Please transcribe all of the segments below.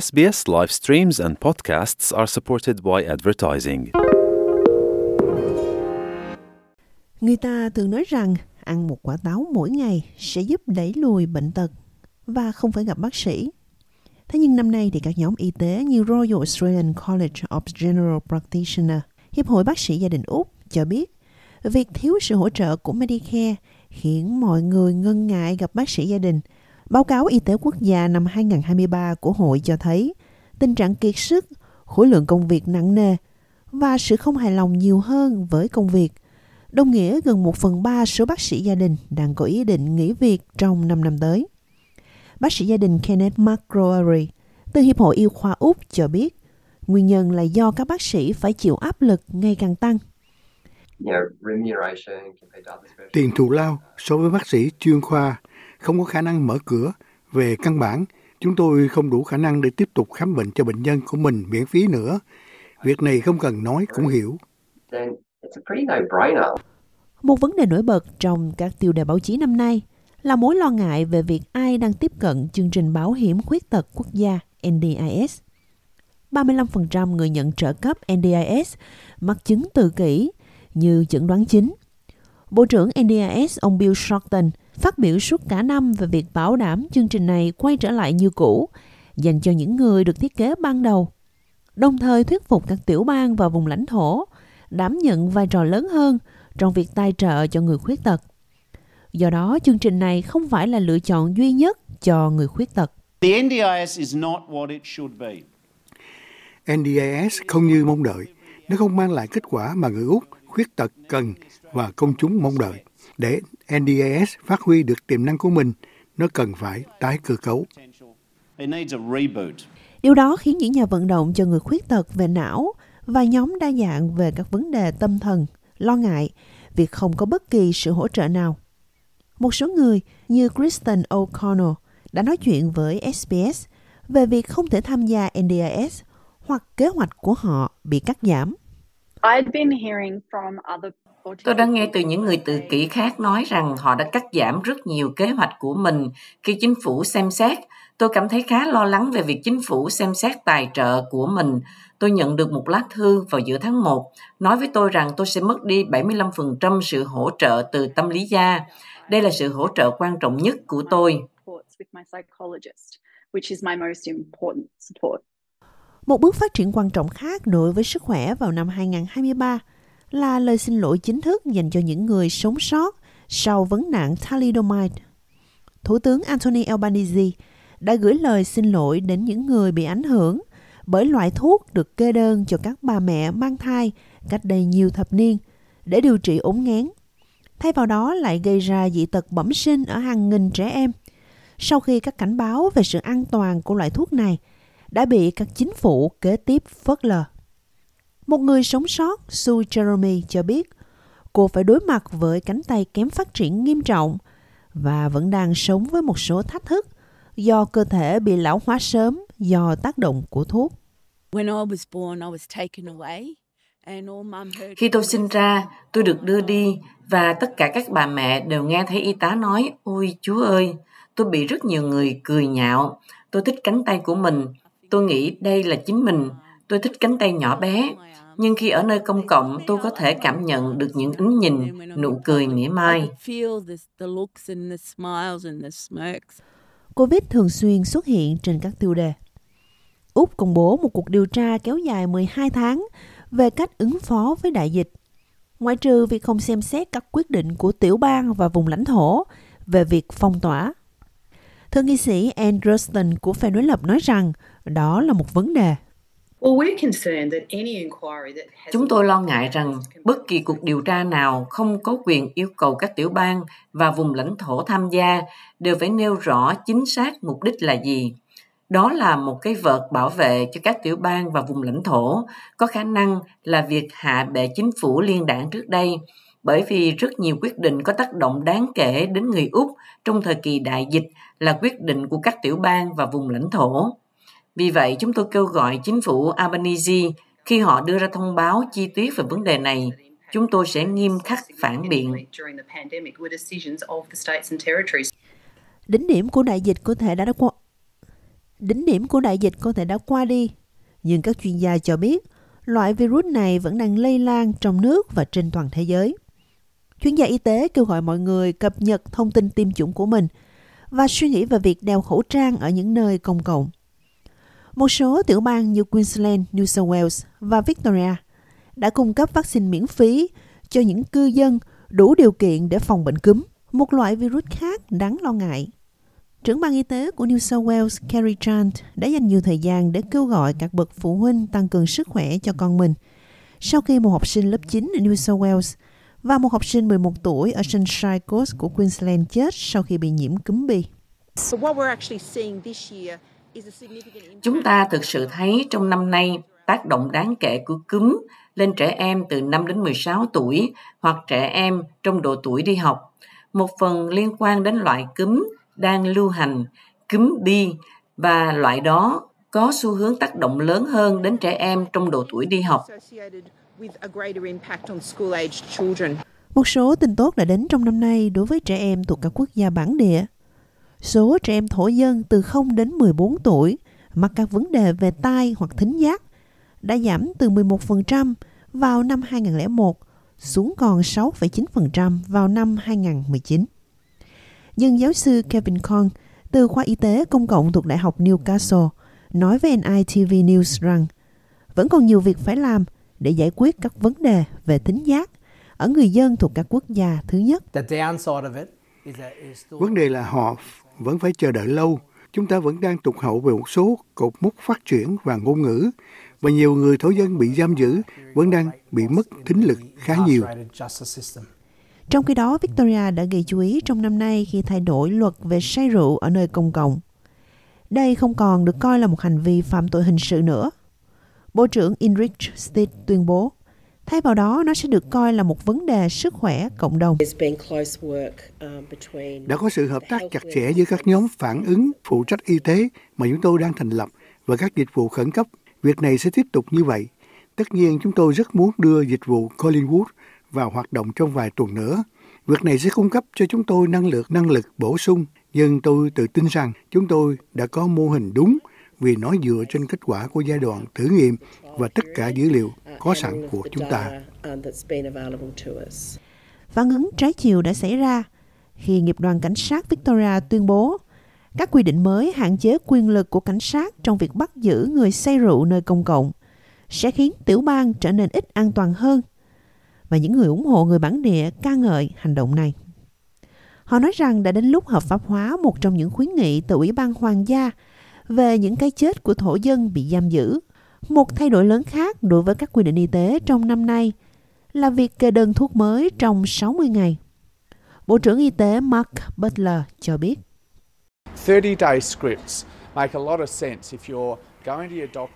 SBS live streams and podcasts are supported by advertising. Người ta thường nói rằng ăn một quả táo mỗi ngày sẽ giúp đẩy lùi bệnh tật và không phải gặp bác sĩ. Thế nhưng năm nay thì các nhóm y tế như Royal Australian College of General Practitioner, Hiệp hội Bác sĩ Gia đình Úc cho biết việc thiếu sự hỗ trợ của Medicare khiến mọi người ngân ngại gặp bác sĩ gia đình. Báo cáo Y tế Quốc gia năm 2023 của hội cho thấy tình trạng kiệt sức, khối lượng công việc nặng nề và sự không hài lòng nhiều hơn với công việc đồng nghĩa gần một phần ba số bác sĩ gia đình đang có ý định nghỉ việc trong 5 năm tới. Bác sĩ gia đình Kenneth McGrory từ Hiệp hội Y khoa Úc cho biết, nguyên nhân là do các bác sĩ phải chịu áp lực ngày càng tăng. Tiền thù lao so với bác sĩ chuyên khoa không có khả năng mở cửa. Về căn bản, chúng tôi không đủ khả năng để tiếp tục khám bệnh cho bệnh nhân của mình miễn phí nữa. Việc này không cần nói cũng hiểu. Một vấn đề nổi bật trong các tiêu đề báo chí năm nay là mối lo ngại về việc ai đang tiếp cận chương trình bảo hiểm khuyết tật quốc gia NDIS. 35% người nhận trợ cấp NDIS mắc chứng tự kỷ như chẩn đoán chính. Bộ trưởng NDIS ông Bill Shorten phát biểu suốt cả năm về việc bảo đảm chương trình này quay trở lại như cũ dành cho những người được thiết kế ban đầu, đồng thời thuyết phục các tiểu bang và vùng lãnh thổ đảm nhận vai trò lớn hơn trong việc tài trợ cho người khuyết tật. Do đó, chương trình này không phải là lựa chọn duy nhất cho người khuyết tật. The NDIS is not what it should be. NDIS không như mong đợi. Nó không mang lại kết quả mà người Úc khuyết tật cần và công chúng mong đợi. Để NDIS phát huy được tiềm năng của mình, nó cần phải tái cơ cấu. It needs a reboot. Điều đó khiến những nhà vận động cho người khuyết tật về não và nhóm đa dạng về các vấn đề tâm thần lo ngại việc không có bất kỳ sự hỗ trợ nào. Một số người như Kristen O'Connell đã nói chuyện với SBS về việc không thể tham gia NDIS hoặc kế hoạch của họ bị cắt giảm. Tôi đã nghe từ những người tự kỷ khác nói rằng họ đã cắt giảm rất nhiều kế hoạch của mình khi chính phủ xem xét. Tôi cảm thấy khá lo lắng về việc chính phủ xem xét tài trợ của mình. Tôi nhận được một lá thư vào giữa tháng 1 nói với tôi rằng tôi sẽ mất đi 75% sự hỗ trợ từ tâm lý gia. Đây là sự hỗ trợ quan trọng nhất của tôi. Một bước phát triển quan trọng khác đối với sức khỏe vào năm 2023 là lời xin lỗi chính thức dành cho những người sống sót sau vấn nạn thalidomide. Thủ tướng Anthony Albanese đã gửi lời xin lỗi đến những người bị ảnh hưởng bởi loại thuốc được kê đơn cho các bà mẹ mang thai cách đây nhiều thập niên để điều trị ốm nghén. Thay vào đó lại gây ra dị tật bẩm sinh ở hàng nghìn trẻ em. Sau khi các cảnh báo về sự an toàn của loại thuốc này đã bị các chính phủ kế tiếp phớt lờ. Một người sống sót, Sue Jeremy cho biết, cô phải đối mặt với cánh tay kém phát triển nghiêm trọng và vẫn đang sống với một số thách thức do cơ thể bị lão hóa sớm do tác động của thuốc. Khi tôi sinh ra, tôi được đưa đi và tất cả các bà mẹ đều nghe thấy y tá nói, ôi chúa ơi, tôi bị rất nhiều người cười nhạo. Tôi thích cánh tay của mình. Tôi nghĩ đây là chính mình. Tôi thích cánh tay nhỏ bé. Nhưng khi ở nơi công cộng, tôi có thể cảm nhận được những ánh nhìn, nụ cười mỉa mai. Covid thường xuyên xuất hiện trên các tiêu đề. Úc công bố một cuộc điều tra kéo dài 12 tháng về cách ứng phó với đại dịch. Ngoại trừ việc không xem xét các quyết định của tiểu bang và vùng lãnh thổ về việc phong tỏa. Thượng nghị sĩ Andrew của phe đối lập nói rằng đó là một vấn đề. Chúng tôi lo ngại rằng bất kỳ cuộc điều tra nào không có quyền yêu cầu các tiểu bang và vùng lãnh thổ tham gia đều phải nêu rõ chính xác mục đích là gì. Đó là một cái vợt bảo vệ cho các tiểu bang và vùng lãnh thổ, có khả năng là việc hạ bệ chính phủ liên đảng trước đây, bởi vì rất nhiều quyết định có tác động đáng kể đến người Úc trong thời kỳ đại dịch là quyết định của các tiểu bang và vùng lãnh thổ. Vì vậy, chúng tôi kêu gọi chính phủ Albanese khi họ đưa ra thông báo chi tiết về vấn đề này, chúng tôi sẽ nghiêm khắc phản biện. Đỉnh điểm của đại dịch có thể đã đã qua Đỉnh điểm của đại dịch có thể đã qua đi, nhưng các chuyên gia cho biết loại virus này vẫn đang lây lan trong nước và trên toàn thế giới. Chuyên gia y tế kêu gọi mọi người cập nhật thông tin tiêm chủng của mình và suy nghĩ về việc đeo khẩu trang ở những nơi công cộng. Một số tiểu bang như Queensland, New South Wales và Victoria đã cung cấp vaccine miễn phí cho những cư dân đủ điều kiện để phòng bệnh cúm, một loại virus khác đáng lo ngại. Trưởng ban y tế của New South Wales, Kerry Chant, đã dành nhiều thời gian để kêu gọi các bậc phụ huynh tăng cường sức khỏe cho con mình. Sau khi một học sinh lớp 9 ở New South Wales và một học sinh 11 tuổi ở Sunshine Coast của Queensland chết sau khi bị nhiễm cúm Bì. Chúng ta thực sự thấy trong năm nay tác động đáng kể của cúm lên trẻ em từ 5 đến 16 tuổi hoặc trẻ em trong độ tuổi đi học. Một phần liên quan đến loại cúm đang lưu hành, cúm bi và loại đó có xu hướng tác động lớn hơn đến trẻ em trong độ tuổi đi học. Một số tin tốt đã đến trong năm nay đối với trẻ em thuộc các quốc gia bản địa. Số trẻ em thổ dân từ 0 đến 14 tuổi mắc các vấn đề về tai hoặc thính giác đã giảm từ 11% vào năm 2001 xuống còn 6,9% vào năm 2019. Nhưng giáo sư Kevin Kong từ khoa y tế công cộng thuộc Đại học Newcastle nói với NITV News rằng vẫn còn nhiều việc phải làm để giải quyết các vấn đề về thính giác ở người dân thuộc các quốc gia thứ nhất. Vấn đề là họ vẫn phải chờ đợi lâu. Chúng ta vẫn đang tụt hậu về một số cột mốc phát triển và ngôn ngữ và nhiều người thổ dân bị giam giữ vẫn đang bị mất thính lực khá nhiều. Trong khi đó, Victoria đã gây chú ý trong năm nay khi thay đổi luật về say rượu ở nơi công cộng. Đây không còn được coi là một hành vi phạm tội hình sự nữa. Bộ trưởng Enrich Stitt tuyên bố, thay vào đó nó sẽ được coi là một vấn đề sức khỏe cộng đồng. Đã có sự hợp tác chặt chẽ giữa các nhóm phản ứng phụ trách y tế mà chúng tôi đang thành lập và các dịch vụ khẩn cấp. Việc này sẽ tiếp tục như vậy. Tất nhiên chúng tôi rất muốn đưa dịch vụ Collingwood vào hoạt động trong vài tuần nữa. Việc này sẽ cung cấp cho chúng tôi năng lực năng lực bổ sung, nhưng tôi tự tin rằng chúng tôi đã có mô hình đúng vì nó dựa trên kết quả của giai đoạn thử nghiệm và tất cả dữ liệu có sẵn của chúng ta. Phản ứng trái chiều đã xảy ra khi nghiệp đoàn cảnh sát Victoria tuyên bố các quy định mới hạn chế quyền lực của cảnh sát trong việc bắt giữ người say rượu nơi công cộng sẽ khiến tiểu bang trở nên ít an toàn hơn và những người ủng hộ người bản địa ca ngợi hành động này. Họ nói rằng đã đến lúc hợp pháp hóa một trong những khuyến nghị từ Ủy ban Hoàng gia về những cái chết của thổ dân bị giam giữ. Một thay đổi lớn khác đối với các quy định y tế trong năm nay là việc kê đơn thuốc mới trong 60 ngày. Bộ trưởng Y tế Mark Butler cho biết. 30-day scripts make a lot of sense if you're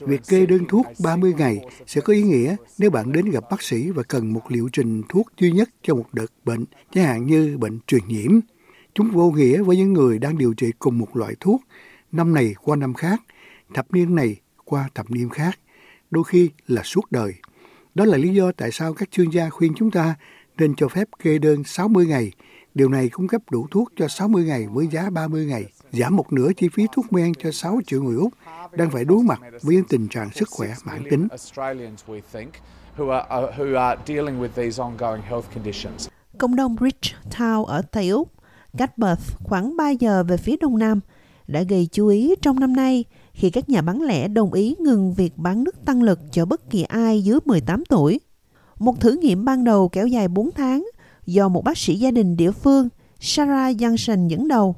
Việc kê đơn thuốc 30 ngày sẽ có ý nghĩa nếu bạn đến gặp bác sĩ và cần một liệu trình thuốc duy nhất cho một đợt bệnh, chẳng hạn như bệnh truyền nhiễm. Chúng vô nghĩa với những người đang điều trị cùng một loại thuốc, năm này qua năm khác, thập niên này qua thập niên khác, đôi khi là suốt đời. Đó là lý do tại sao các chuyên gia khuyên chúng ta nên cho phép kê đơn 60 ngày. Điều này cung cấp đủ thuốc cho 60 ngày với giá 30 ngày, giảm một nửa chi phí thuốc men cho 6 triệu người Úc đang phải đối mặt với những tình trạng sức khỏe mãn tính. Cộng đồng Bridgetown ở Tây Úc, cách Perth khoảng 3 giờ về phía đông nam, đã gây chú ý trong năm nay khi các nhà bán lẻ đồng ý ngừng việc bán nước tăng lực cho bất kỳ ai dưới 18 tuổi. Một thử nghiệm ban đầu kéo dài 4 tháng do một bác sĩ gia đình địa phương Sarah Johnson dẫn đầu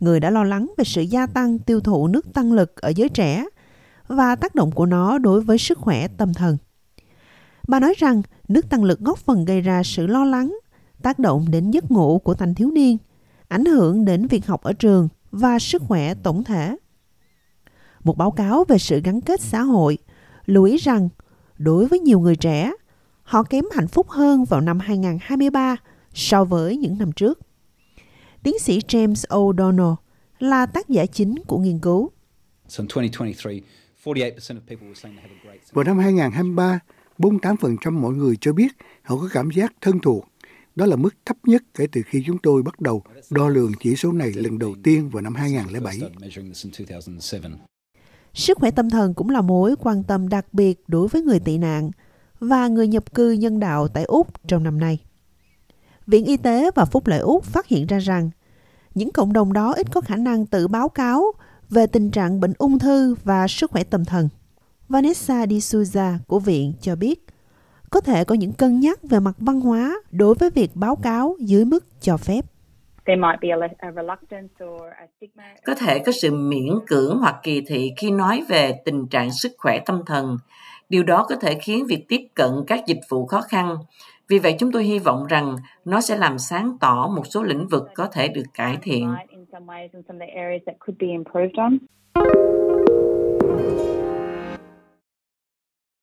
người đã lo lắng về sự gia tăng tiêu thụ nước tăng lực ở giới trẻ và tác động của nó đối với sức khỏe tâm thần. Bà nói rằng nước tăng lực góp phần gây ra sự lo lắng, tác động đến giấc ngủ của thanh thiếu niên, ảnh hưởng đến việc học ở trường và sức khỏe tổng thể. Một báo cáo về sự gắn kết xã hội lưu ý rằng đối với nhiều người trẻ, họ kém hạnh phúc hơn vào năm 2023 so với những năm trước. Tiến sĩ James O'Donnell là tác giả chính của nghiên cứu. Vào năm 2023, 48% mọi người cho biết họ có cảm giác thân thuộc. Đó là mức thấp nhất kể từ khi chúng tôi bắt đầu đo lường chỉ số này lần đầu tiên vào năm 2007. Sức khỏe tâm thần cũng là mối quan tâm đặc biệt đối với người tị nạn và người nhập cư nhân đạo tại Úc trong năm nay. Viện Y tế và Phúc lợi Úc phát hiện ra rằng những cộng đồng đó ít có khả năng tự báo cáo về tình trạng bệnh ung thư và sức khỏe tâm thần. Vanessa D'Souza của viện cho biết, có thể có những cân nhắc về mặt văn hóa đối với việc báo cáo dưới mức cho phép. Có thể có sự miễn cưỡng hoặc kỳ thị khi nói về tình trạng sức khỏe tâm thần. Điều đó có thể khiến việc tiếp cận các dịch vụ khó khăn. Vì vậy chúng tôi hy vọng rằng nó sẽ làm sáng tỏ một số lĩnh vực có thể được cải thiện.